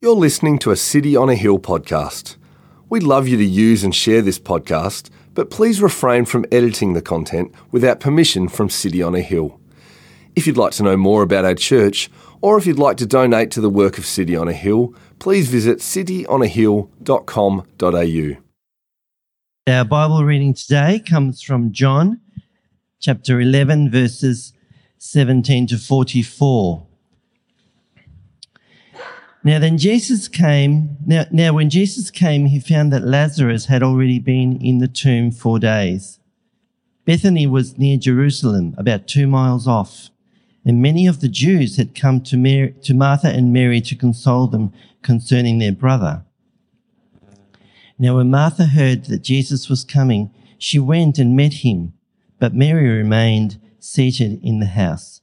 You're listening to a City on a Hill podcast. We'd love you to use and share this podcast, but please refrain from editing the content without permission from City on a Hill. If you'd like to know more about our church, or if you'd like to donate to the work of City on a Hill, please visit cityonahill.com.au. Our Bible reading today comes from John chapter 11, verses 17 to 44. Now, then Jesus came. Now, now, when Jesus came, he found that Lazarus had already been in the tomb four days. Bethany was near Jerusalem, about two miles off, and many of the Jews had come to, Mary, to Martha and Mary to console them concerning their brother. Now, when Martha heard that Jesus was coming, she went and met him, but Mary remained seated in the house.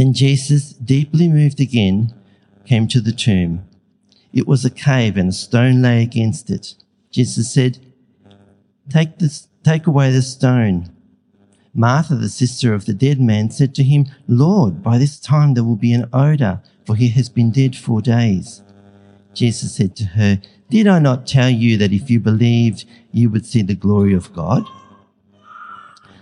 Then Jesus, deeply moved again, came to the tomb. It was a cave and a stone lay against it. Jesus said, Take this, take away the stone. Martha, the sister of the dead man, said to him, Lord, by this time there will be an odor, for he has been dead four days. Jesus said to her, Did I not tell you that if you believed, you would see the glory of God?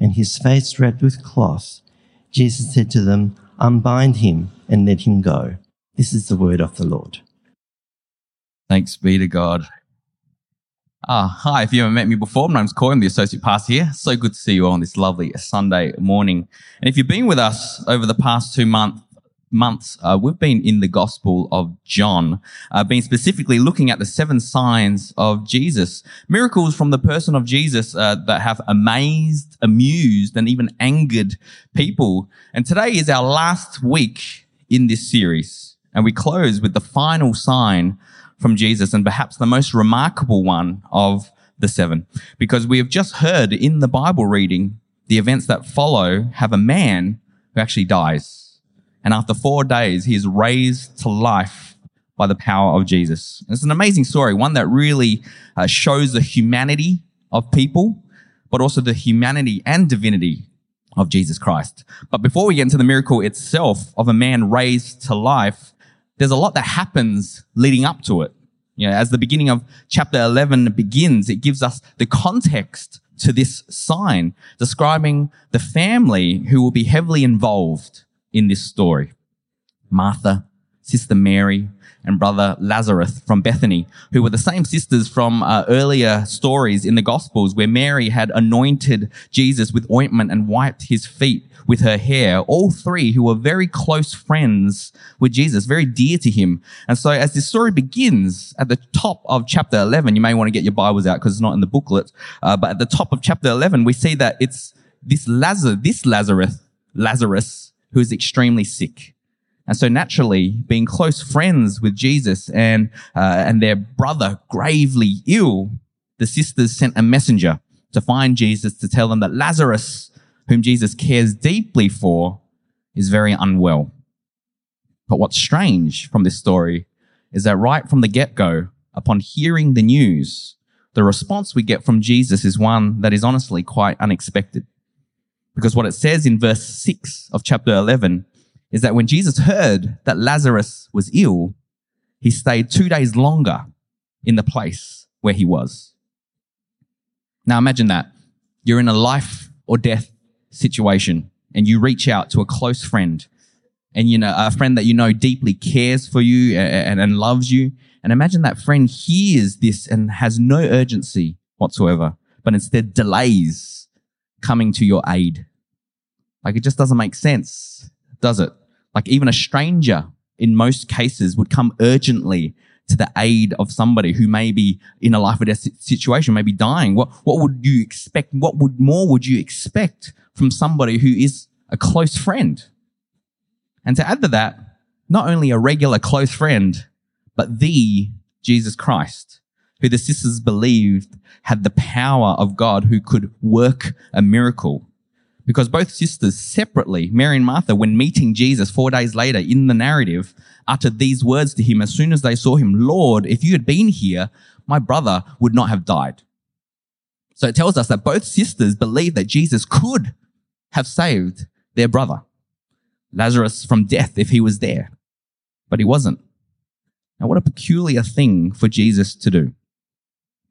and his face wrapped with cloth, Jesus said to them, Unbind him and let him go. This is the word of the Lord. Thanks be to God. Ah, hi, if you haven't met me before, my name's Coy, I'm the Associate Pastor here. So good to see you all on this lovely Sunday morning. And if you've been with us over the past two months, months, uh, we've been in the Gospel of John, uh, been specifically looking at the seven signs of Jesus, miracles from the person of Jesus uh, that have amazed, amused, and even angered people. And today is our last week in this series, and we close with the final sign from Jesus, and perhaps the most remarkable one of the seven, because we have just heard in the Bible reading the events that follow have a man who actually dies and after four days, he is raised to life by the power of Jesus. It's an amazing story, one that really uh, shows the humanity of people, but also the humanity and divinity of Jesus Christ. But before we get into the miracle itself of a man raised to life, there's a lot that happens leading up to it. You know, as the beginning of chapter 11 begins, it gives us the context to this sign describing the family who will be heavily involved in this story. Martha, sister Mary, and brother Lazarus from Bethany, who were the same sisters from uh, earlier stories in the Gospels where Mary had anointed Jesus with ointment and wiped his feet with her hair. All three who were very close friends with Jesus, very dear to him. And so as this story begins at the top of chapter 11, you may want to get your Bibles out because it's not in the booklet. Uh, but at the top of chapter 11, we see that it's this Lazarus, this Lazarus, Lazarus, who is extremely sick. And so naturally, being close friends with Jesus and, uh, and their brother gravely ill, the sisters sent a messenger to find Jesus to tell them that Lazarus, whom Jesus cares deeply for, is very unwell. But what's strange from this story is that right from the get-go, upon hearing the news, the response we get from Jesus is one that is honestly quite unexpected. Because what it says in verse 6 of chapter 11 is that when Jesus heard that Lazarus was ill, he stayed two days longer in the place where he was. Now imagine that. You're in a life or death situation and you reach out to a close friend and you know, a friend that you know deeply cares for you and, and loves you. And imagine that friend hears this and has no urgency whatsoever, but instead delays coming to your aid. Like it just doesn't make sense does it? Like even a stranger in most cases would come urgently to the aid of somebody who may be in a life or death situation, may be dying. What, what would you expect? What would more would you expect from somebody who is a close friend? And to add to that, not only a regular close friend, but the Jesus Christ, who the sisters believed had the power of God who could work a miracle because both sisters separately, Mary and Martha, when meeting Jesus four days later in the narrative, uttered these words to him as soon as they saw him, Lord, if you had been here, my brother would not have died. So it tells us that both sisters believed that Jesus could have saved their brother, Lazarus, from death if he was there, but he wasn't. Now, what a peculiar thing for Jesus to do.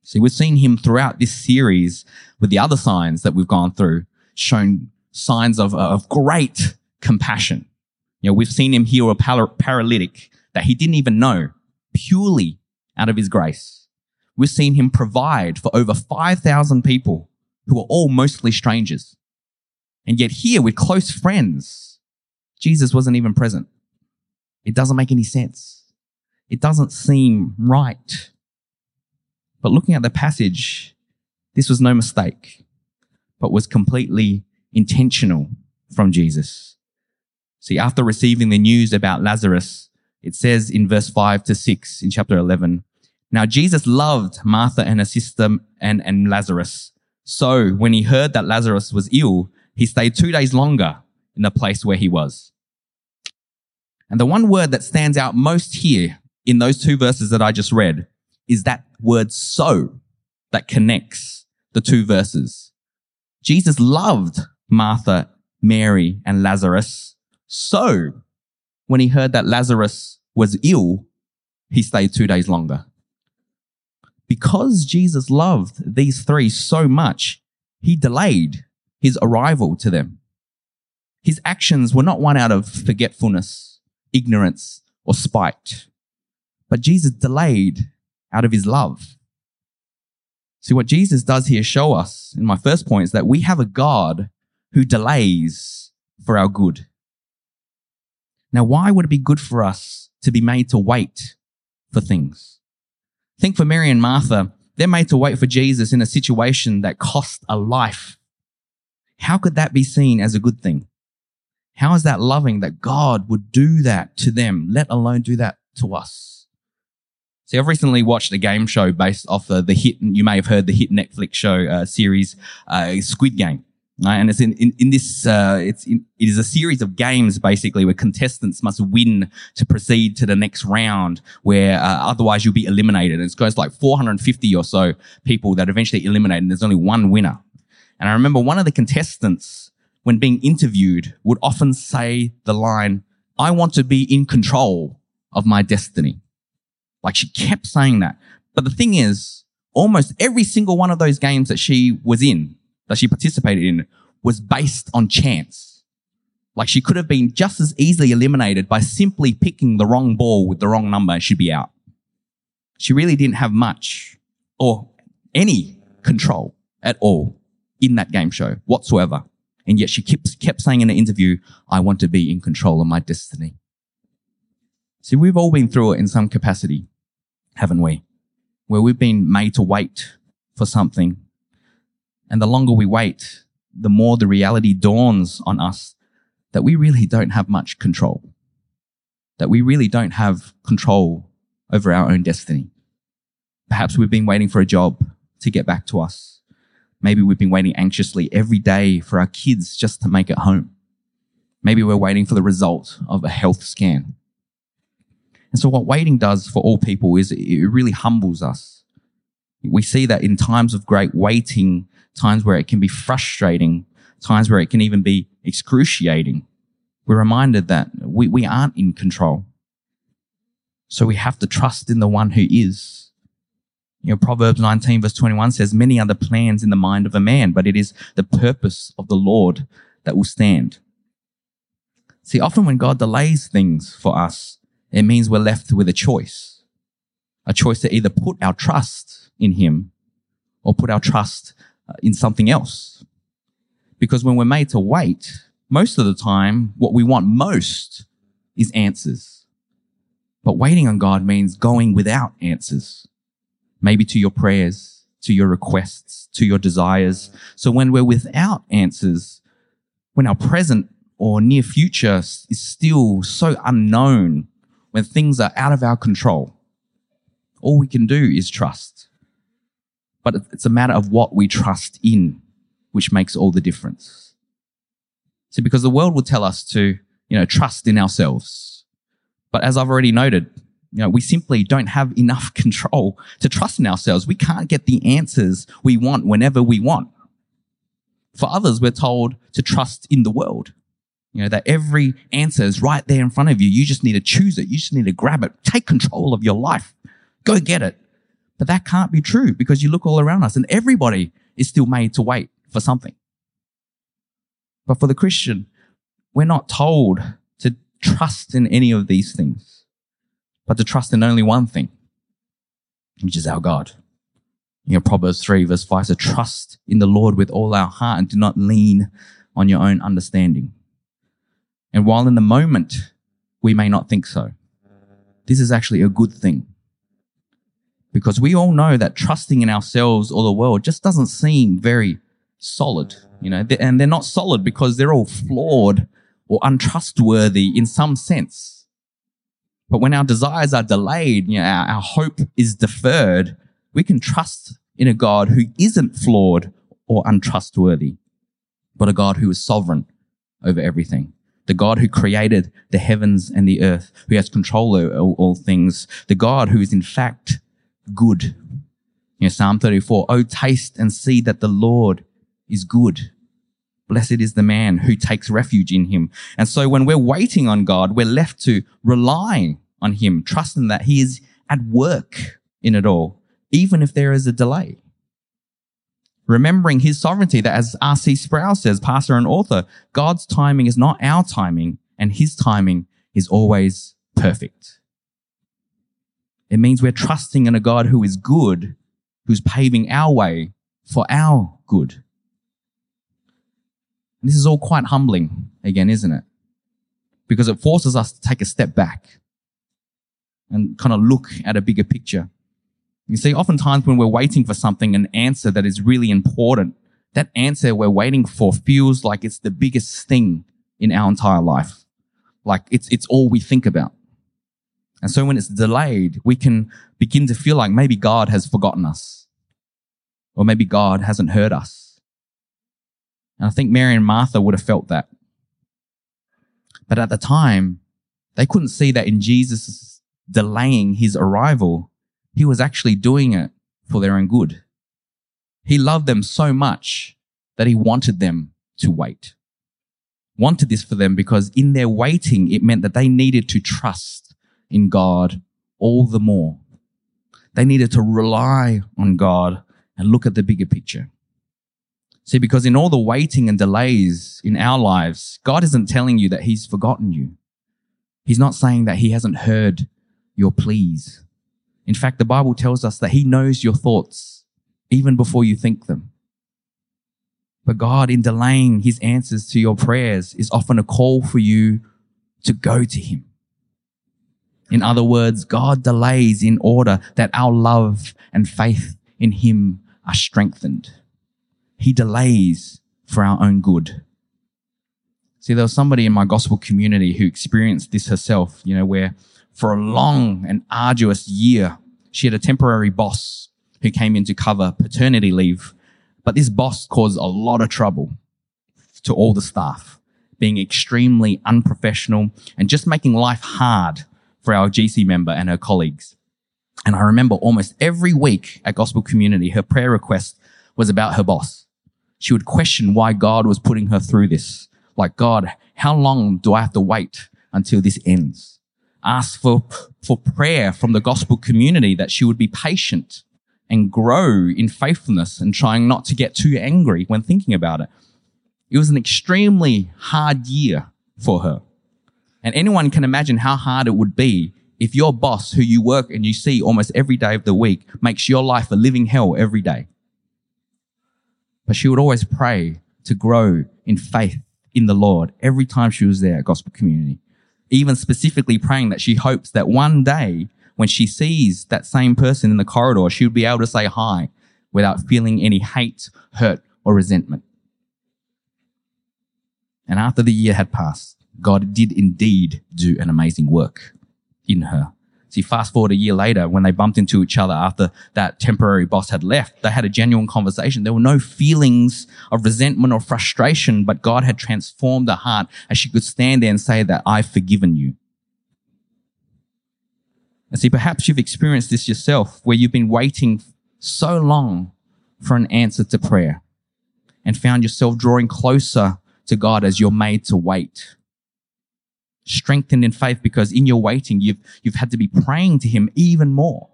See, we've seen him throughout this series with the other signs that we've gone through shown signs of, of great compassion. You know, we've seen him heal a paralytic that he didn't even know purely out of his grace. We've seen him provide for over 5,000 people who are all mostly strangers. And yet here with close friends, Jesus wasn't even present. It doesn't make any sense. It doesn't seem right. But looking at the passage, this was no mistake but was completely intentional from Jesus. See, after receiving the news about Lazarus, it says in verse 5 to 6 in chapter 11, Now Jesus loved Martha and her sister and, and Lazarus. So when he heard that Lazarus was ill, he stayed two days longer in the place where he was. And the one word that stands out most here in those two verses that I just read is that word so that connects the two verses. Jesus loved Martha, Mary, and Lazarus. So when he heard that Lazarus was ill, he stayed two days longer. Because Jesus loved these three so much, he delayed his arrival to them. His actions were not one out of forgetfulness, ignorance, or spite, but Jesus delayed out of his love. See, what Jesus does here show us in my first point is that we have a God who delays for our good. Now, why would it be good for us to be made to wait for things? Think for Mary and Martha. They're made to wait for Jesus in a situation that cost a life. How could that be seen as a good thing? How is that loving that God would do that to them, let alone do that to us? See, I've recently watched a game show based off the, the hit, you may have heard the hit Netflix show uh, series, uh, Squid Game. Right? And it's in, in, in this, uh, it's in, it is a series of games basically where contestants must win to proceed to the next round where, uh, otherwise you'll be eliminated. And it goes like 450 or so people that eventually eliminate and there's only one winner. And I remember one of the contestants, when being interviewed, would often say the line, I want to be in control of my destiny. Like she kept saying that. But the thing is, almost every single one of those games that she was in, that she participated in, was based on chance. Like she could have been just as easily eliminated by simply picking the wrong ball with the wrong number and she'd be out. She really didn't have much or any control at all in that game show whatsoever. And yet she kept, kept saying in an interview, I want to be in control of my destiny. See, we've all been through it in some capacity, haven't we? Where we've been made to wait for something. And the longer we wait, the more the reality dawns on us that we really don't have much control. That we really don't have control over our own destiny. Perhaps we've been waiting for a job to get back to us. Maybe we've been waiting anxiously every day for our kids just to make it home. Maybe we're waiting for the result of a health scan. And so what waiting does for all people is it really humbles us. We see that in times of great waiting, times where it can be frustrating, times where it can even be excruciating. We're reminded that we, we aren't in control. So we have to trust in the one who is. You know, Proverbs 19 verse 21 says, many are the plans in the mind of a man, but it is the purpose of the Lord that will stand. See, often when God delays things for us, it means we're left with a choice. A choice to either put our trust in Him or put our trust uh, in something else. Because when we're made to wait, most of the time, what we want most is answers. But waiting on God means going without answers, maybe to your prayers, to your requests, to your desires. So when we're without answers, when our present or near future is still so unknown, when things are out of our control, all we can do is trust. But it's a matter of what we trust in, which makes all the difference. See, because the world will tell us to, you know, trust in ourselves but as I've already noted, you know, we simply don't have enough control to trust in ourselves. We can't get the answers we want whenever we want. For others, we're told to trust in the world. You know, that every answer is right there in front of you. You just need to choose it. You just need to grab it. Take control of your life. Go get it. But that can't be true because you look all around us and everybody is still made to wait for something. But for the Christian, we're not told to trust in any of these things, but to trust in only one thing, which is our God. You know, Proverbs 3 verse 5 says, trust in the Lord with all our heart and do not lean on your own understanding. And while in the moment we may not think so, this is actually a good thing. Because we all know that trusting in ourselves or the world just doesn't seem very solid, you know, and they're not solid because they're all flawed or untrustworthy in some sense. But when our desires are delayed, you know, our, our hope is deferred, we can trust in a God who isn't flawed or untrustworthy, but a God who is sovereign over everything. The God who created the heavens and the earth, who has control over all, all things. The God who is in fact good. You know, Psalm 34, Oh, taste and see that the Lord is good. Blessed is the man who takes refuge in him. And so when we're waiting on God, we're left to rely on him, trusting that he is at work in it all, even if there is a delay. Remembering his sovereignty that as R.C. Sproul says, pastor and author, God's timing is not our timing and his timing is always perfect. It means we're trusting in a God who is good, who's paving our way for our good. And this is all quite humbling again, isn't it? Because it forces us to take a step back and kind of look at a bigger picture. You see, oftentimes when we're waiting for something, an answer that is really important, that answer we're waiting for feels like it's the biggest thing in our entire life. Like it's, it's all we think about. And so when it's delayed, we can begin to feel like maybe God has forgotten us or maybe God hasn't heard us. And I think Mary and Martha would have felt that. But at the time, they couldn't see that in Jesus delaying his arrival, he was actually doing it for their own good. He loved them so much that he wanted them to wait. Wanted this for them because in their waiting, it meant that they needed to trust in God all the more. They needed to rely on God and look at the bigger picture. See, because in all the waiting and delays in our lives, God isn't telling you that He's forgotten you. He's not saying that He hasn't heard your pleas. In fact, the Bible tells us that He knows your thoughts even before you think them. But God, in delaying His answers to your prayers, is often a call for you to go to Him. In other words, God delays in order that our love and faith in Him are strengthened. He delays for our own good. See, there was somebody in my gospel community who experienced this herself, you know, where for a long and arduous year, she had a temporary boss who came in to cover paternity leave. But this boss caused a lot of trouble to all the staff, being extremely unprofessional and just making life hard for our GC member and her colleagues. And I remember almost every week at Gospel Community, her prayer request was about her boss. She would question why God was putting her through this. Like, God, how long do I have to wait until this ends? Ask for, for prayer from the gospel community that she would be patient and grow in faithfulness and trying not to get too angry when thinking about it. It was an extremely hard year for her. And anyone can imagine how hard it would be if your boss, who you work and you see almost every day of the week, makes your life a living hell every day. But she would always pray to grow in faith in the Lord every time she was there at Gospel Community. Even specifically praying that she hopes that one day when she sees that same person in the corridor, she would be able to say hi without feeling any hate, hurt, or resentment. And after the year had passed, God did indeed do an amazing work in her. See, fast forward a year later, when they bumped into each other after that temporary boss had left, they had a genuine conversation. There were no feelings of resentment or frustration, but God had transformed her heart as she could stand there and say that I've forgiven you. And see, perhaps you've experienced this yourself where you've been waiting so long for an answer to prayer and found yourself drawing closer to God as you're made to wait strengthened in faith because in your waiting, you've, you've had to be praying to him even more.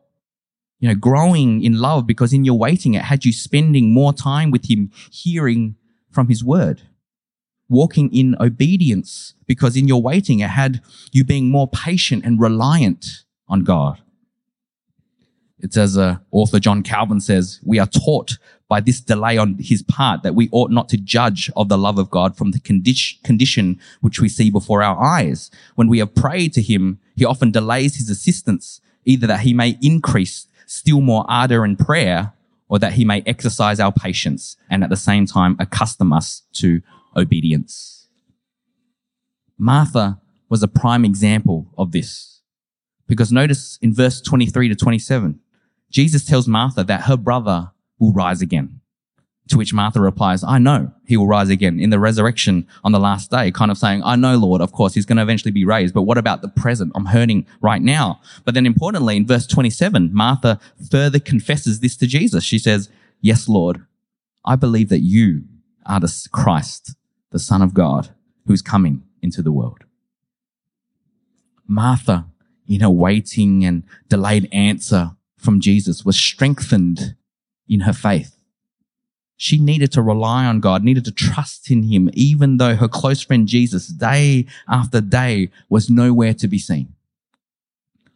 You know, growing in love because in your waiting, it had you spending more time with him, hearing from his word. Walking in obedience because in your waiting, it had you being more patient and reliant on God. It's as uh, author John Calvin says, we are taught by this delay on his part that we ought not to judge of the love of God from the condi- condition which we see before our eyes. When we have prayed to him, he often delays his assistance, either that he may increase still more ardor in prayer or that he may exercise our patience and at the same time accustom us to obedience. Martha was a prime example of this because notice in verse 23 to 27, Jesus tells Martha that her brother will rise again. To which Martha replies, I know he will rise again in the resurrection on the last day, kind of saying, I know, Lord, of course, he's going to eventually be raised, but what about the present? I'm hurting right now. But then importantly, in verse 27, Martha further confesses this to Jesus. She says, Yes, Lord, I believe that you are the Christ, the Son of God, who's coming into the world. Martha, in her waiting and delayed answer, from Jesus was strengthened in her faith. She needed to rely on God, needed to trust in Him, even though her close friend Jesus, day after day, was nowhere to be seen.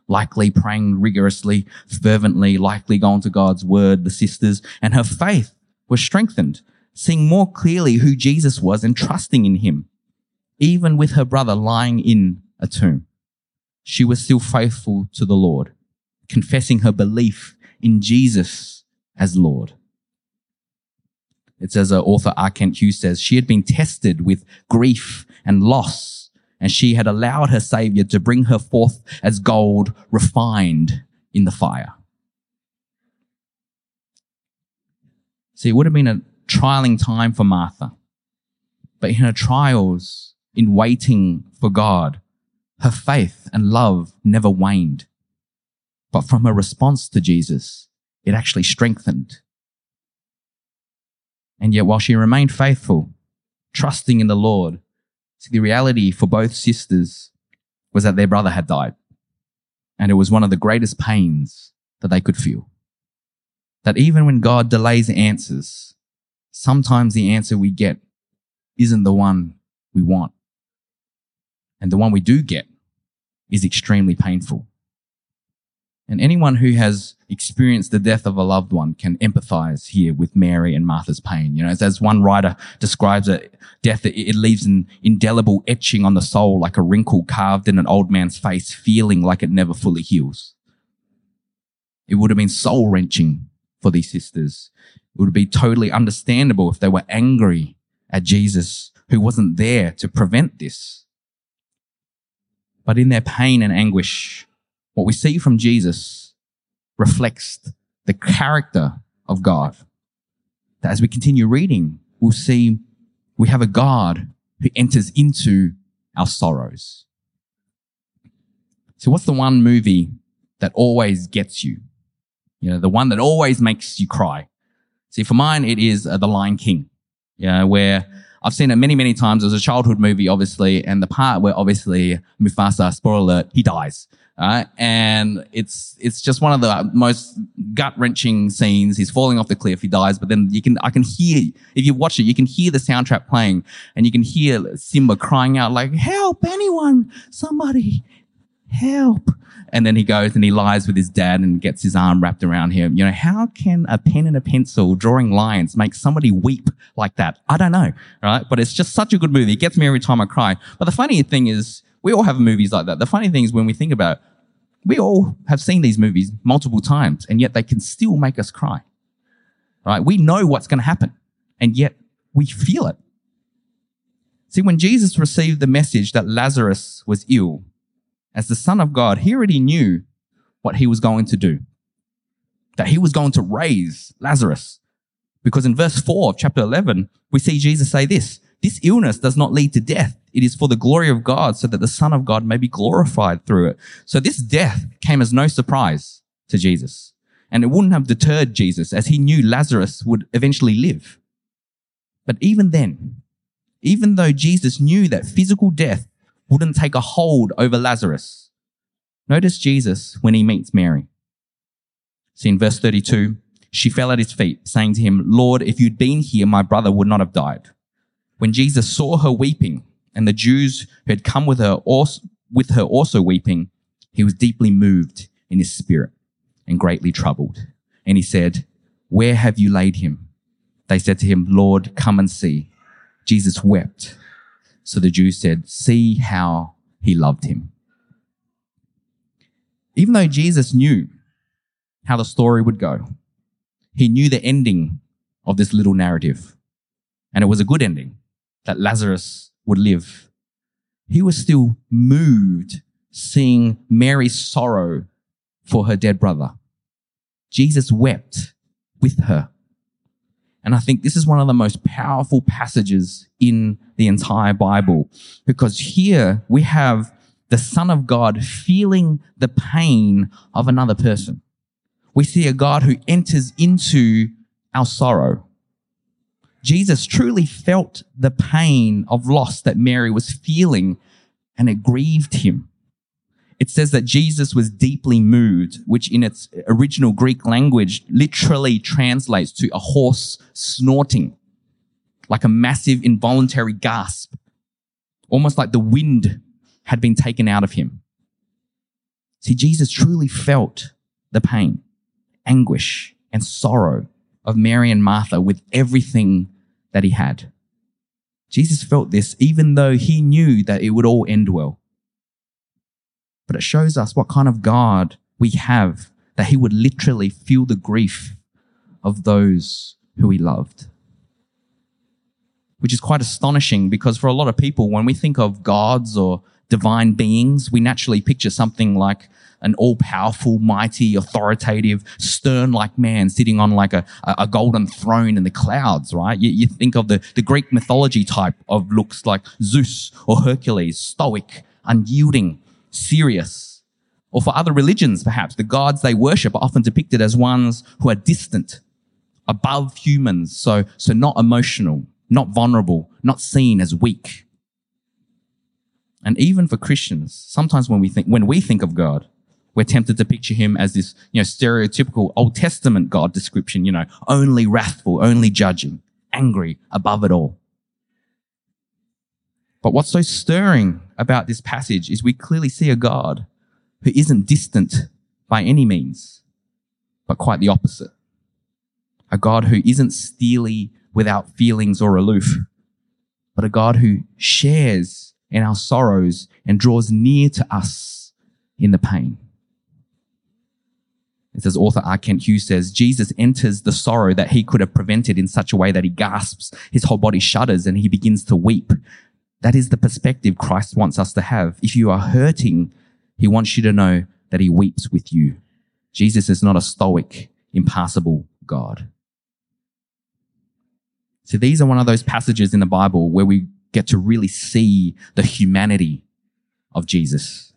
Likely praying rigorously, fervently, likely going to God's word, the sisters, and her faith was strengthened, seeing more clearly who Jesus was and trusting in Him, even with her brother lying in a tomb. She was still faithful to the Lord confessing her belief in Jesus as Lord. It's as uh, author R. Kent Hughes says, she had been tested with grief and loss, and she had allowed her Savior to bring her forth as gold refined in the fire. See, it would have been a trialing time for Martha, but in her trials, in waiting for God, her faith and love never waned. But from her response to Jesus, it actually strengthened. And yet, while she remained faithful, trusting in the Lord, see, the reality for both sisters was that their brother had died. And it was one of the greatest pains that they could feel. That even when God delays answers, sometimes the answer we get isn't the one we want. And the one we do get is extremely painful. And anyone who has experienced the death of a loved one can empathize here with Mary and Martha's pain. You know, as, as one writer describes it, death, it, it leaves an indelible etching on the soul like a wrinkle carved in an old man's face, feeling like it never fully heals. It would have been soul wrenching for these sisters. It would be totally understandable if they were angry at Jesus who wasn't there to prevent this. But in their pain and anguish, what we see from Jesus reflects the character of God. That as we continue reading, we'll see we have a God who enters into our sorrows. So what's the one movie that always gets you? You know, the one that always makes you cry. See, for mine, it is uh, The Lion King. Yeah, where I've seen it many, many times. It was a childhood movie, obviously, and the part where obviously Mufasa, spoiler alert, he dies. Right? And it's, it's just one of the most gut wrenching scenes. He's falling off the cliff. He dies, but then you can, I can hear, if you watch it, you can hear the soundtrack playing and you can hear Simba crying out like, help anyone, somebody help. And then he goes and he lies with his dad and gets his arm wrapped around him. You know, how can a pen and a pencil drawing lions make somebody weep like that? I don't know, right? But it's just such a good movie. It gets me every time I cry. But the funny thing is, we all have movies like that. The funny thing is when we think about it, we all have seen these movies multiple times and yet they can still make us cry. Right? We know what's going to happen and yet we feel it. See, when Jesus received the message that Lazarus was ill, as the Son of God, he already knew what he was going to do. That he was going to raise Lazarus. Because in verse 4 of chapter 11, we see Jesus say this This illness does not lead to death. It is for the glory of God, so that the Son of God may be glorified through it. So this death came as no surprise to Jesus. And it wouldn't have deterred Jesus, as he knew Lazarus would eventually live. But even then, even though Jesus knew that physical death wouldn't take a hold over Lazarus. Notice Jesus when he meets Mary. See in verse 32, she fell at his feet, saying to him, Lord, if you'd been here, my brother would not have died. When Jesus saw her weeping, and the Jews who had come with her also, with her also weeping, he was deeply moved in his spirit and greatly troubled. And he said, Where have you laid him? They said to him, Lord, come and see. Jesus wept. So the Jews said, see how he loved him. Even though Jesus knew how the story would go, he knew the ending of this little narrative. And it was a good ending that Lazarus would live. He was still moved seeing Mary's sorrow for her dead brother. Jesus wept with her. And I think this is one of the most powerful passages in the entire Bible because here we have the Son of God feeling the pain of another person. We see a God who enters into our sorrow. Jesus truly felt the pain of loss that Mary was feeling and it grieved him it says that Jesus was deeply moved, which in its original Greek language literally translates to a horse snorting, like a massive involuntary gasp, almost like the wind had been taken out of him. See, Jesus truly felt the pain, anguish, and sorrow of Mary and Martha with everything that he had. Jesus felt this even though he knew that it would all end well but it shows us what kind of God we have that he would literally feel the grief of those who he loved. Which is quite astonishing because for a lot of people, when we think of gods or divine beings, we naturally picture something like an all powerful, mighty, authoritative, stern like man sitting on like a, a golden throne in the clouds, right? You, you think of the, the Greek mythology type of looks like Zeus or Hercules, stoic, unyielding, serious. Or for other religions, perhaps, the gods they worship are often depicted as ones who are distant, above humans, so, so not emotional, not vulnerable, not seen as weak. And even for Christians, sometimes when we think, when we think of God, We're tempted to picture him as this, you know, stereotypical Old Testament God description, you know, only wrathful, only judging, angry above it all. But what's so stirring about this passage is we clearly see a God who isn't distant by any means, but quite the opposite. A God who isn't steely without feelings or aloof, but a God who shares in our sorrows and draws near to us in the pain. As author R. Kent Hughes says, Jesus enters the sorrow that he could have prevented in such a way that he gasps, his whole body shudders, and he begins to weep. That is the perspective Christ wants us to have. If you are hurting, he wants you to know that he weeps with you. Jesus is not a stoic, impassible God. So these are one of those passages in the Bible where we get to really see the humanity of Jesus.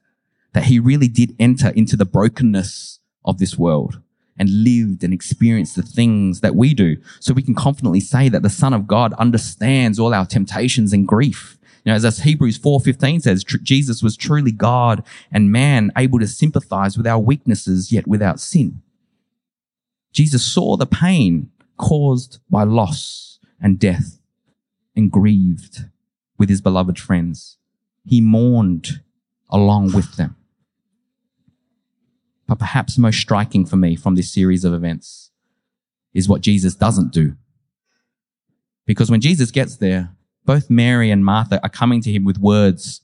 That he really did enter into the brokenness of this world and lived and experienced the things that we do. So we can confidently say that the Son of God understands all our temptations and grief know, as Hebrews 4.15 says, Jesus was truly God and man, able to sympathize with our weaknesses, yet without sin. Jesus saw the pain caused by loss and death and grieved with his beloved friends. He mourned along with them. But perhaps most striking for me from this series of events is what Jesus doesn't do. Because when Jesus gets there, both Mary and Martha are coming to him with words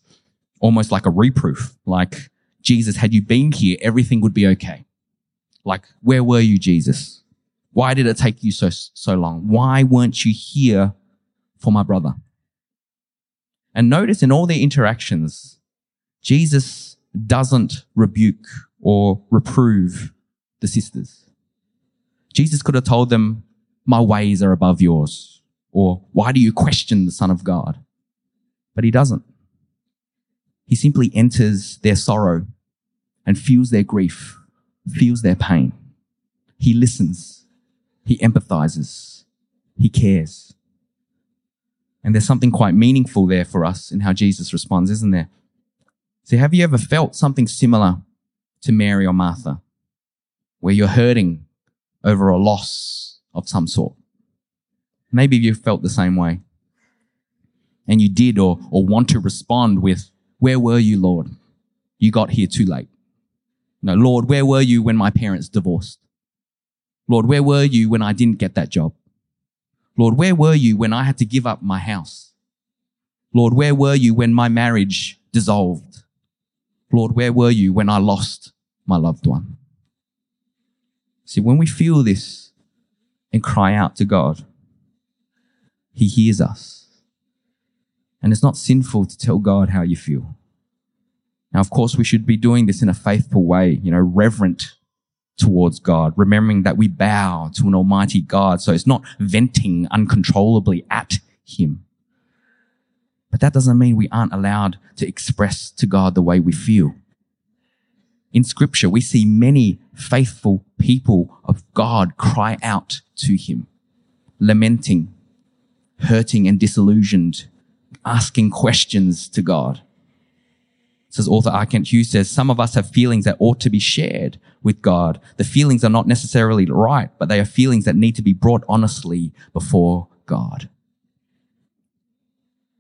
almost like a reproof, like, Jesus, had you been here, everything would be okay. Like, where were you, Jesus? Why did it take you so, so long? Why weren't you here for my brother? And notice in all their interactions, Jesus doesn't rebuke or reprove the sisters. Jesus could have told them, my ways are above yours. Or why do you question the Son of God? But he doesn't. He simply enters their sorrow and feels their grief, feels their pain. He listens. He empathizes. He cares. And there's something quite meaningful there for us in how Jesus responds, isn't there? See, have you ever felt something similar to Mary or Martha, where you're hurting over a loss of some sort? Maybe you felt the same way. And you did or, or want to respond with, Where were you, Lord? You got here too late. No, Lord, where were you when my parents divorced? Lord, where were you when I didn't get that job? Lord, where were you when I had to give up my house? Lord, where were you when my marriage dissolved? Lord, where were you when I lost my loved one? See, when we feel this and cry out to God, he hears us. And it's not sinful to tell God how you feel. Now, of course, we should be doing this in a faithful way, you know, reverent towards God, remembering that we bow to an almighty God. So it's not venting uncontrollably at him. But that doesn't mean we aren't allowed to express to God the way we feel. In scripture, we see many faithful people of God cry out to him, lamenting, hurting and disillusioned, asking questions to God. Says author R. Hughes says, some of us have feelings that ought to be shared with God. The feelings are not necessarily right, but they are feelings that need to be brought honestly before God.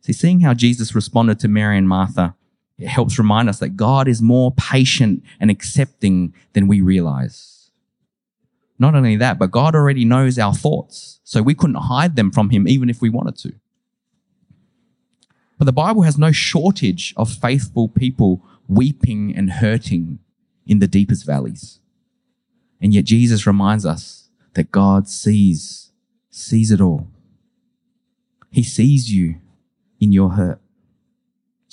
See, seeing how Jesus responded to Mary and Martha, it helps remind us that God is more patient and accepting than we realize. Not only that, but God already knows our thoughts. So we couldn't hide them from him even if we wanted to. But the Bible has no shortage of faithful people weeping and hurting in the deepest valleys. And yet Jesus reminds us that God sees, sees it all. He sees you in your hurt.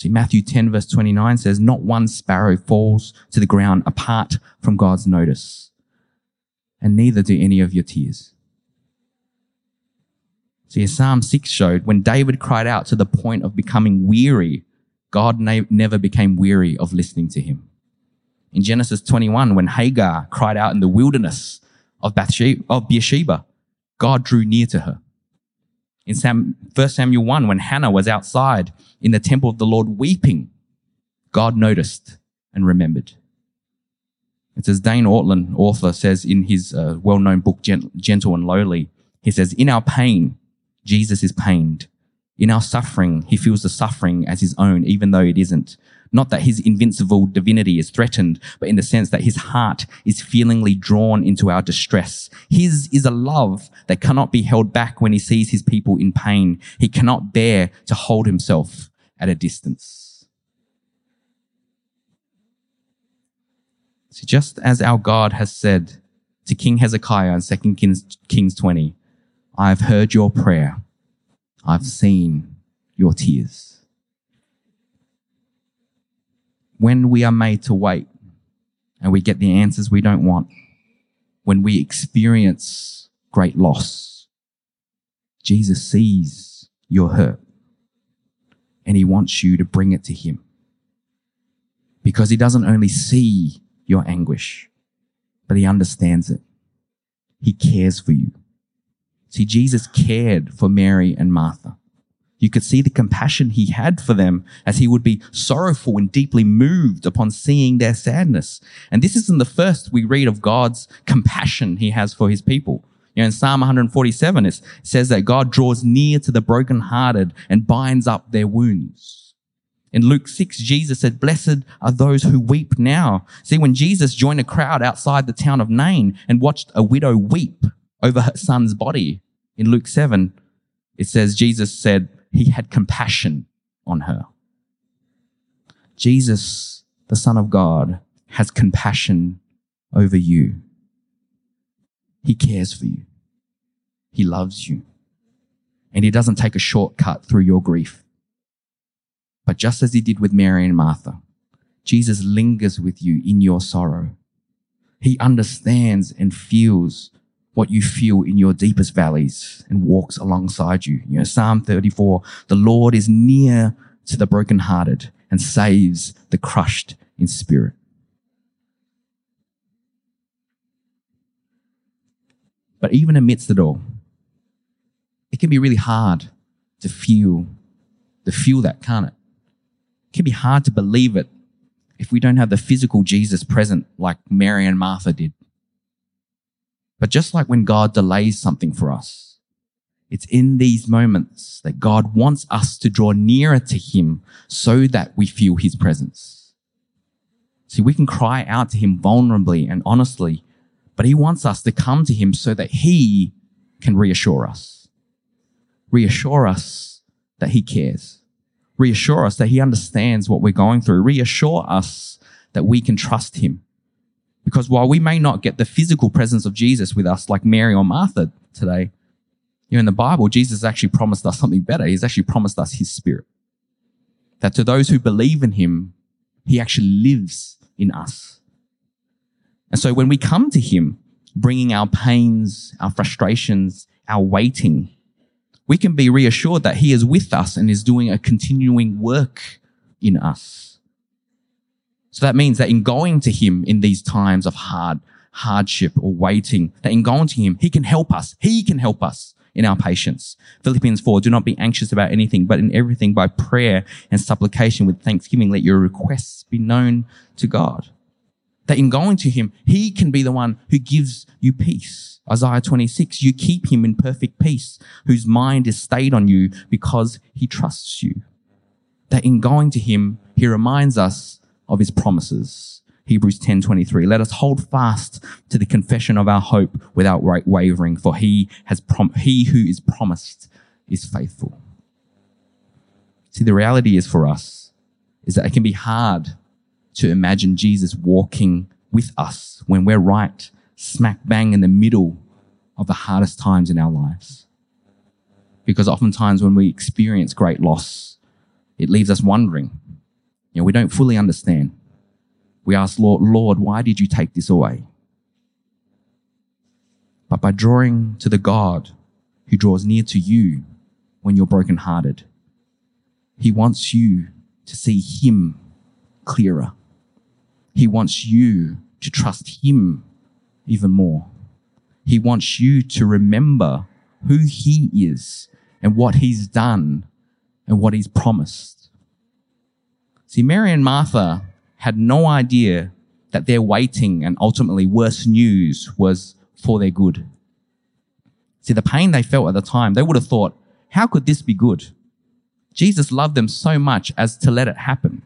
See, Matthew 10 verse 29 says, not one sparrow falls to the ground apart from God's notice and neither do any of your tears. See, Psalm 6 showed, when David cried out to the point of becoming weary, God na- never became weary of listening to him. In Genesis 21, when Hagar cried out in the wilderness of, Bathsheba, of Beersheba, God drew near to her. In Sam, 1 Samuel 1, when Hannah was outside in the temple of the Lord weeping, God noticed and remembered. It's as Dane Ortlund, author, says in his uh, well known book, Gentle and Lowly. He says, In our pain, Jesus is pained. In our suffering, he feels the suffering as his own, even though it isn't. Not that his invincible divinity is threatened, but in the sense that his heart is feelingly drawn into our distress. His is a love that cannot be held back when he sees his people in pain. He cannot bear to hold himself at a distance. So just as our God has said to King Hezekiah in 2 Kings, Kings 20, I have heard your prayer. I've seen your tears. When we are made to wait and we get the answers we don't want, when we experience great loss, Jesus sees your hurt and he wants you to bring it to him. Because he doesn't only see your anguish, but he understands it. He cares for you. See, Jesus cared for Mary and Martha. You could see the compassion he had for them as he would be sorrowful and deeply moved upon seeing their sadness. And this isn't the first we read of God's compassion he has for his people. You know, in Psalm 147, it says that God draws near to the brokenhearted and binds up their wounds. In Luke 6, Jesus said, blessed are those who weep now. See, when Jesus joined a crowd outside the town of Nain and watched a widow weep over her son's body, in Luke 7, it says, Jesus said he had compassion on her. Jesus, the Son of God, has compassion over you. He cares for you. He loves you. And he doesn't take a shortcut through your grief. But just as he did with Mary and Martha, Jesus lingers with you in your sorrow. He understands and feels what you feel in your deepest valleys and walks alongside you. You know, Psalm 34, the Lord is near to the brokenhearted and saves the crushed in spirit. But even amidst it all, it can be really hard to feel, to feel that, can't it? It can be hard to believe it if we don't have the physical Jesus present like Mary and Martha did. But just like when God delays something for us, it's in these moments that God wants us to draw nearer to Him so that we feel His presence. See, we can cry out to Him vulnerably and honestly but he wants us to come to him so that he can reassure us. Reassure us that he cares. Reassure us that he understands what we're going through. Reassure us that we can trust him. Because while we may not get the physical presence of Jesus with us like Mary or Martha today, you know, in the Bible, Jesus actually promised us something better. He's actually promised us his spirit. That to those who believe in him, he actually lives in us. And so when we come to Him, bringing our pains, our frustrations, our waiting, we can be reassured that He is with us and is doing a continuing work in us. So that means that in going to Him in these times of hard hardship or waiting, that in going to Him, He can help us. He can help us in our patience. Philippians 4, do not be anxious about anything, but in everything by prayer and supplication with thanksgiving, let your requests be known to God that in going to him, he can be the one who gives you peace. Isaiah 26, you keep him in perfect peace, whose mind is stayed on you because he trusts you. That in going to him, he reminds us of his promises. Hebrews 10:23 Let us hold fast to the confession of our hope without wavering for he has prom- he who is promised is faithful. See the reality is for us is that it can be hard to imagine Jesus walking with us when we're right smack bang in the middle of the hardest times in our lives. Because oftentimes when we experience great loss, it leaves us wondering. You know, we don't fully understand. We ask, Lord, Lord, why did you take this away? But by drawing to the God who draws near to you when you're brokenhearted, He wants you to see Him clearer. He wants you to trust Him even more. He wants you to remember who He is and what He's done and what He's promised. See, Mary and Martha had no idea that their waiting and ultimately worse news was for their good. See, the pain they felt at the time, they would have thought, how could this be good? Jesus loved them so much as to let it happen.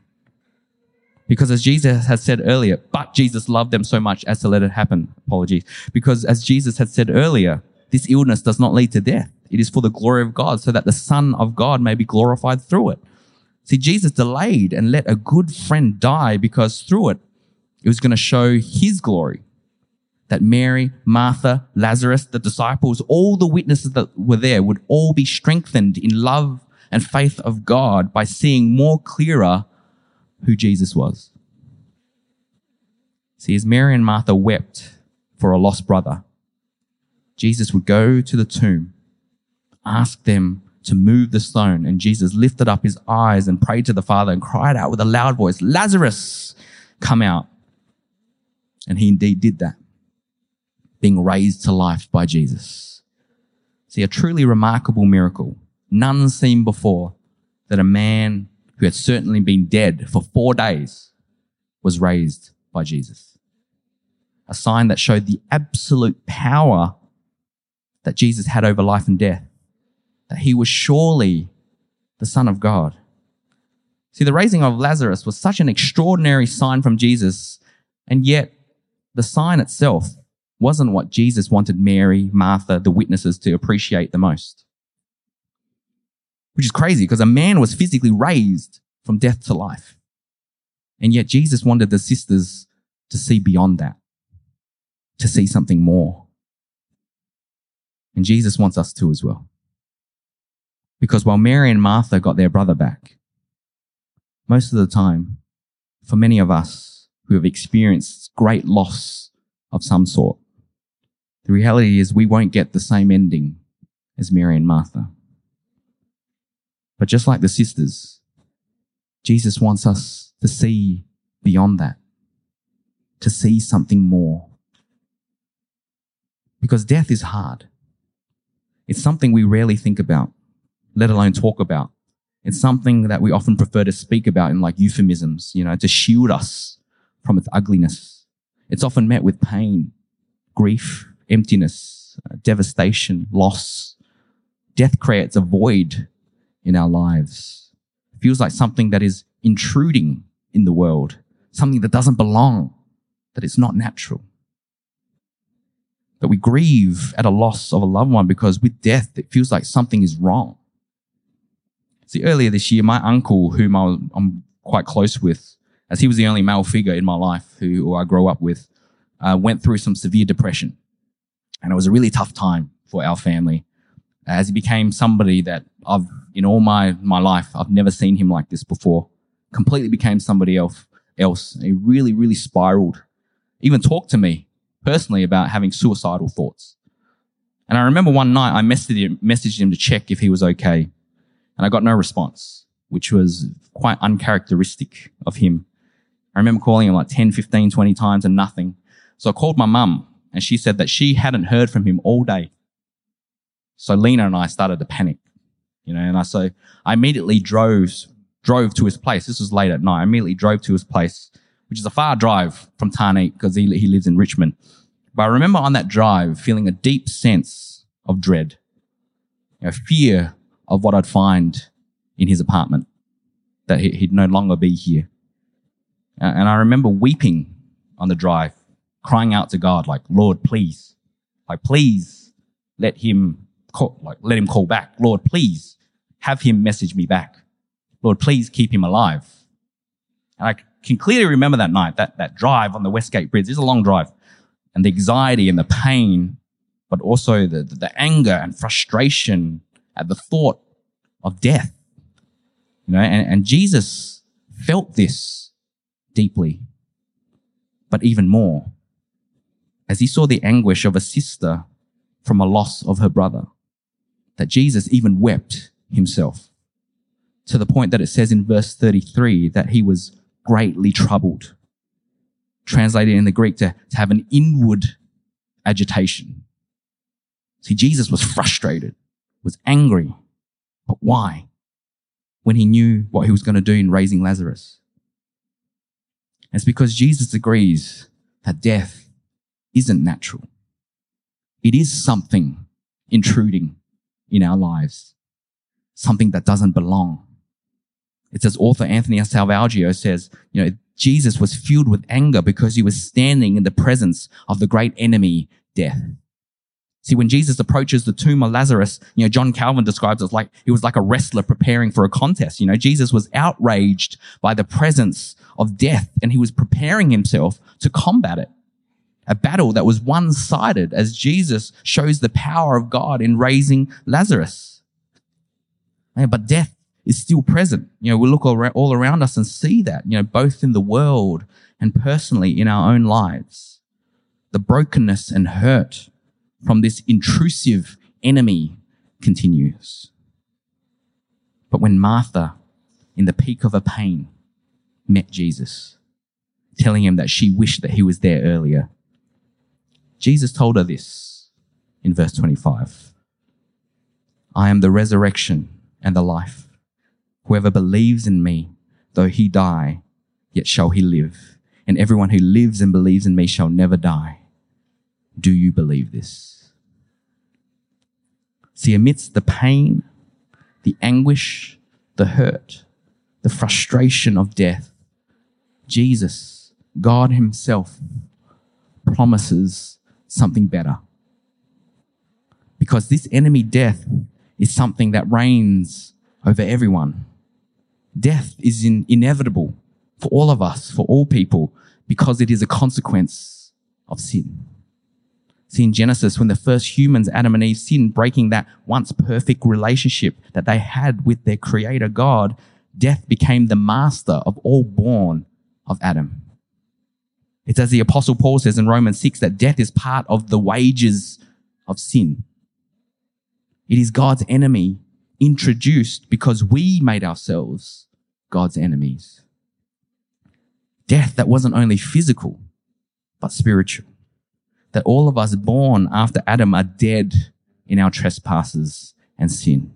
Because as Jesus has said earlier, but Jesus loved them so much as to let it happen. Apologies. Because as Jesus had said earlier, this illness does not lead to death. It is for the glory of God so that the Son of God may be glorified through it. See, Jesus delayed and let a good friend die because through it, it was going to show his glory. That Mary, Martha, Lazarus, the disciples, all the witnesses that were there would all be strengthened in love and faith of God by seeing more clearer who Jesus was. See, as Mary and Martha wept for a lost brother, Jesus would go to the tomb, ask them to move the stone, and Jesus lifted up his eyes and prayed to the Father and cried out with a loud voice, Lazarus, come out. And he indeed did that, being raised to life by Jesus. See, a truly remarkable miracle, none seen before, that a man who had certainly been dead for four days, was raised by Jesus. A sign that showed the absolute power that Jesus had over life and death, that he was surely the Son of God. See, the raising of Lazarus was such an extraordinary sign from Jesus, and yet the sign itself wasn't what Jesus wanted Mary, Martha, the witnesses to appreciate the most which is crazy because a man was physically raised from death to life. And yet Jesus wanted the sisters to see beyond that, to see something more. And Jesus wants us to as well. Because while Mary and Martha got their brother back, most of the time, for many of us who have experienced great loss of some sort, the reality is we won't get the same ending as Mary and Martha. But just like the sisters, Jesus wants us to see beyond that, to see something more. Because death is hard. It's something we rarely think about, let alone talk about. It's something that we often prefer to speak about in like euphemisms, you know, to shield us from its ugliness. It's often met with pain, grief, emptiness, uh, devastation, loss. Death creates a void in our lives. It feels like something that is intruding in the world, something that doesn't belong, that it's not natural. That we grieve at a loss of a loved one because with death, it feels like something is wrong. See, earlier this year, my uncle, whom I'm quite close with, as he was the only male figure in my life who I grew up with, uh, went through some severe depression. And it was a really tough time for our family as he became somebody that I've, in all my, my life, I've never seen him like this before. Completely became somebody else. Else. He really, really spiraled. Even talked to me personally about having suicidal thoughts. And I remember one night I messaged him, messaged him to check if he was okay. And I got no response, which was quite uncharacteristic of him. I remember calling him like 10, 15, 20 times and nothing. So I called my mum and she said that she hadn't heard from him all day. So Lena and I started to panic, you know, and I, so I immediately drove, drove to his place. This was late at night. I immediately drove to his place, which is a far drive from Tarneit because he, he lives in Richmond. But I remember on that drive feeling a deep sense of dread, you know, fear of what I'd find in his apartment, that he'd no longer be here. And I remember weeping on the drive, crying out to God, like, Lord, please, like, please let him call, like let him call back. Lord, please have him message me back. Lord, please keep him alive. And I can clearly remember that night, that, that drive on the Westgate Bridge. It's a long drive. And the anxiety and the pain, but also the, the, the anger and frustration at the thought of death. You know, and, and Jesus felt this deeply, but even more as he saw the anguish of a sister from a loss of her brother that Jesus even wept himself to the point that it says in verse 33 that he was greatly troubled. Translated in the Greek to, to have an inward agitation. See, Jesus was frustrated, was angry. But why? When he knew what he was going to do in raising Lazarus. It's because Jesus agrees that death isn't natural. It is something intruding in our lives, something that doesn't belong. It's as author Anthony Selvaggio says, you know, Jesus was filled with anger because he was standing in the presence of the great enemy, death. See, when Jesus approaches the tomb of Lazarus, you know, John Calvin describes it as like he was like a wrestler preparing for a contest. You know, Jesus was outraged by the presence of death and he was preparing himself to combat it. A battle that was one sided as Jesus shows the power of God in raising Lazarus. But death is still present. You know, we look all around us and see that, you know, both in the world and personally in our own lives. The brokenness and hurt from this intrusive enemy continues. But when Martha, in the peak of her pain, met Jesus, telling him that she wished that he was there earlier, Jesus told her this in verse 25 I am the resurrection and the life. Whoever believes in me, though he die, yet shall he live. And everyone who lives and believes in me shall never die. Do you believe this? See, amidst the pain, the anguish, the hurt, the frustration of death, Jesus, God Himself, promises something better. Because this enemy death is something that reigns over everyone. Death is in, inevitable for all of us, for all people, because it is a consequence of sin. See, in Genesis, when the first humans, Adam and Eve, sinned, breaking that once perfect relationship that they had with their creator God, death became the master of all born of Adam. It's as the apostle Paul says in Romans 6 that death is part of the wages of sin. It is God's enemy introduced because we made ourselves God's enemies. Death that wasn't only physical, but spiritual. That all of us born after Adam are dead in our trespasses and sin.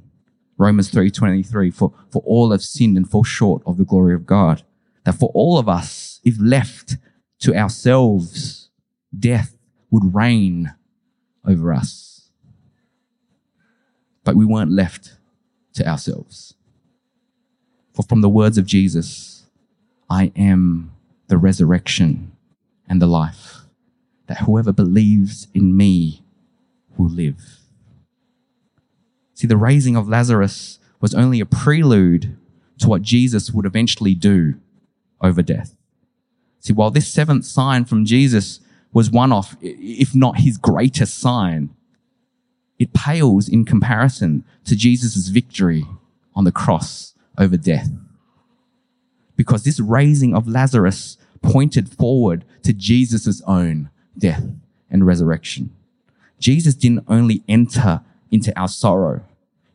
Romans 3:23 for for all have sinned and fall short of the glory of God. That for all of us if left to ourselves death would reign over us. But we weren't left to ourselves. For from the words of Jesus, I am the resurrection and the life, that whoever believes in me will live. See, the raising of Lazarus was only a prelude to what Jesus would eventually do over death. See, while this seventh sign from Jesus was one of, if not his greatest sign, it pales in comparison to Jesus' victory on the cross over death. Because this raising of Lazarus pointed forward to Jesus' own death and resurrection. Jesus didn't only enter into our sorrow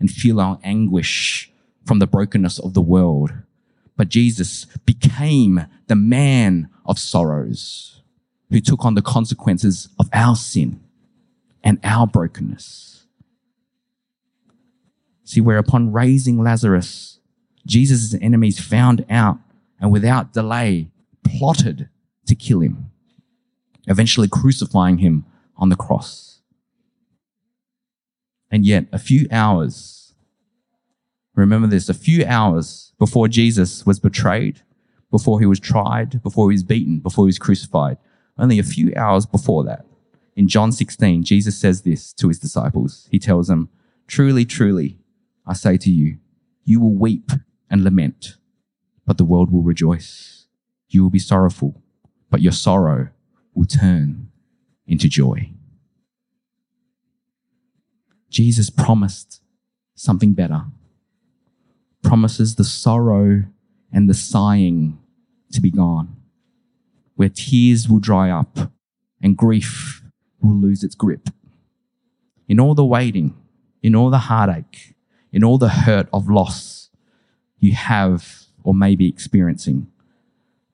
and feel our anguish from the brokenness of the world, but Jesus became the man of sorrows who took on the consequences of our sin and our brokenness. See, where upon raising Lazarus, Jesus' enemies found out and without delay plotted to kill him, eventually crucifying him on the cross. And yet, a few hours, remember this, a few hours before Jesus was betrayed, before he was tried, before he was beaten, before he was crucified, only a few hours before that, in John 16, Jesus says this to his disciples. He tells them, Truly, truly, I say to you, you will weep and lament, but the world will rejoice. You will be sorrowful, but your sorrow will turn into joy. Jesus promised something better, promises the sorrow and the sighing to be gone, where tears will dry up and grief will lose its grip. In all the waiting, in all the heartache, in all the hurt of loss you have or may be experiencing.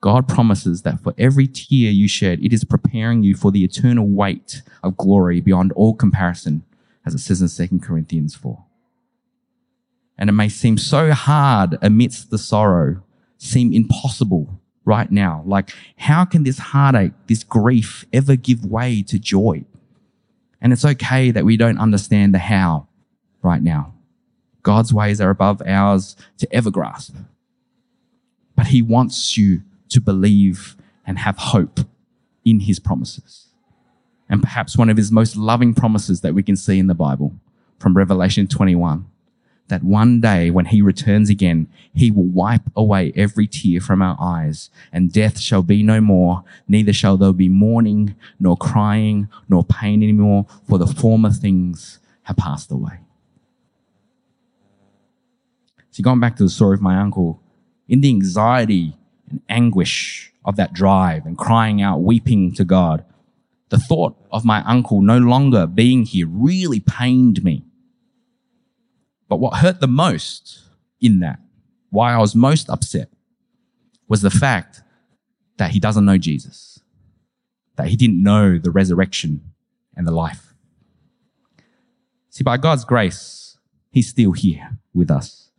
God promises that for every tear you shed, it is preparing you for the eternal weight of glory beyond all comparison, as it says in 2 Corinthians 4. And it may seem so hard amidst the sorrow, seem impossible right now? Like, how can this heartache, this grief ever give way to joy? And it's okay that we don't understand the how right now. God's ways are above ours to ever grasp. But he wants you to believe and have hope in his promises. And perhaps one of his most loving promises that we can see in the Bible from Revelation 21 that one day when he returns again, he will wipe away every tear from our eyes, and death shall be no more, neither shall there be mourning, nor crying, nor pain anymore, for the former things have passed away. So going back to the story of my uncle, in the anxiety and anguish of that drive and crying out, weeping to God, the thought of my uncle no longer being here really pained me. But what hurt the most in that, why I was most upset, was the fact that he doesn't know Jesus, that he didn't know the resurrection and the life. See, by God's grace, he's still here with us.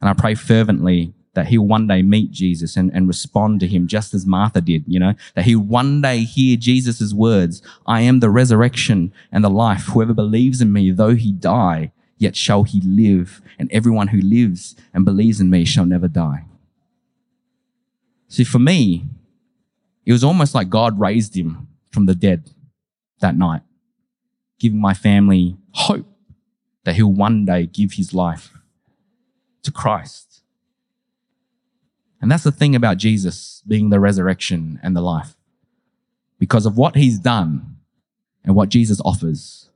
And I pray fervently that he'll one day meet Jesus and, and respond to him just as Martha did, you know, that he'll one day hear Jesus' words, I am the resurrection and the life. Whoever believes in me, though he die, yet shall he live. And everyone who lives and believes in me shall never die. See, for me, it was almost like God raised him from the dead that night, giving my family hope that he'll one day give his life to Christ and that's the thing about Jesus being the resurrection and the life. Because of what he's done and what Jesus offers,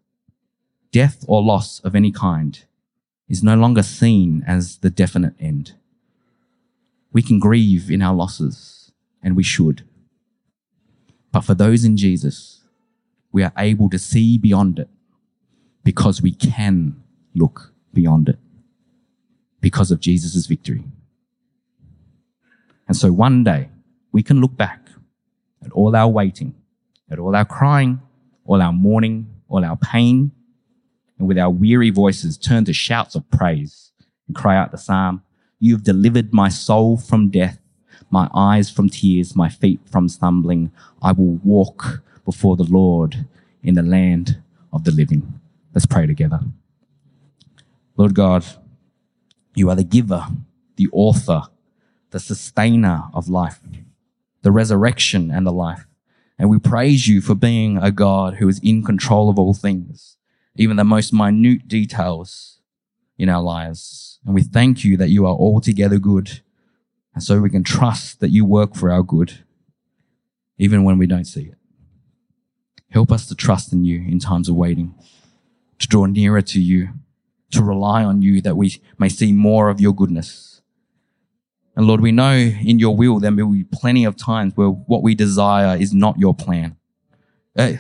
death or loss of any kind is no longer seen as the definite end. We can grieve in our losses, and we should. But for those in Jesus, we are able to see beyond it because we can look beyond it because of Jesus' victory. And so one day we can look back at all our waiting, at all our crying, all our mourning, all our pain, and with our weary voices turn to shouts of praise and cry out the psalm, You have delivered my soul from death, my eyes from tears, my feet from stumbling. I will walk before the Lord in the land of the living. Let's pray together. Lord God, you are the giver, the author, the sustainer of life, the resurrection and the life. And we praise you for being a God who is in control of all things, even the most minute details in our lives. And we thank you that you are altogether good. And so we can trust that you work for our good, even when we don't see it. Help us to trust in you in times of waiting, to draw nearer to you, to rely on you that we may see more of your goodness and Lord, we know in your will there will be plenty of times where what we desire is not your plan. Uh,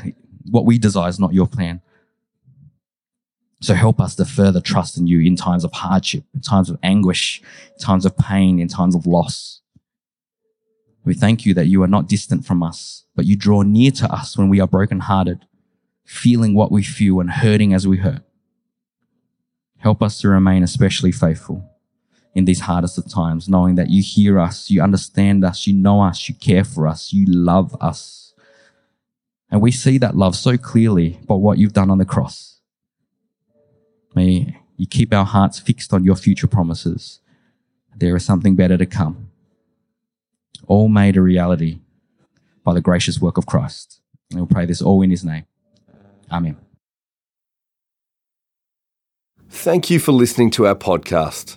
what we desire is not your plan. So help us to further trust in you in times of hardship, in times of anguish, in times of pain, in times of loss. We thank you that you are not distant from us, but you draw near to us when we are brokenhearted, feeling what we feel and hurting as we hurt. Help us to remain especially faithful in these hardest of times, knowing that you hear us, you understand us, you know us, you care for us, you love us. And we see that love so clearly by what you've done on the cross. May you keep our hearts fixed on your future promises. There is something better to come. All made a reality by the gracious work of Christ. And we'll pray this all in his name. Amen. Thank you for listening to our podcast.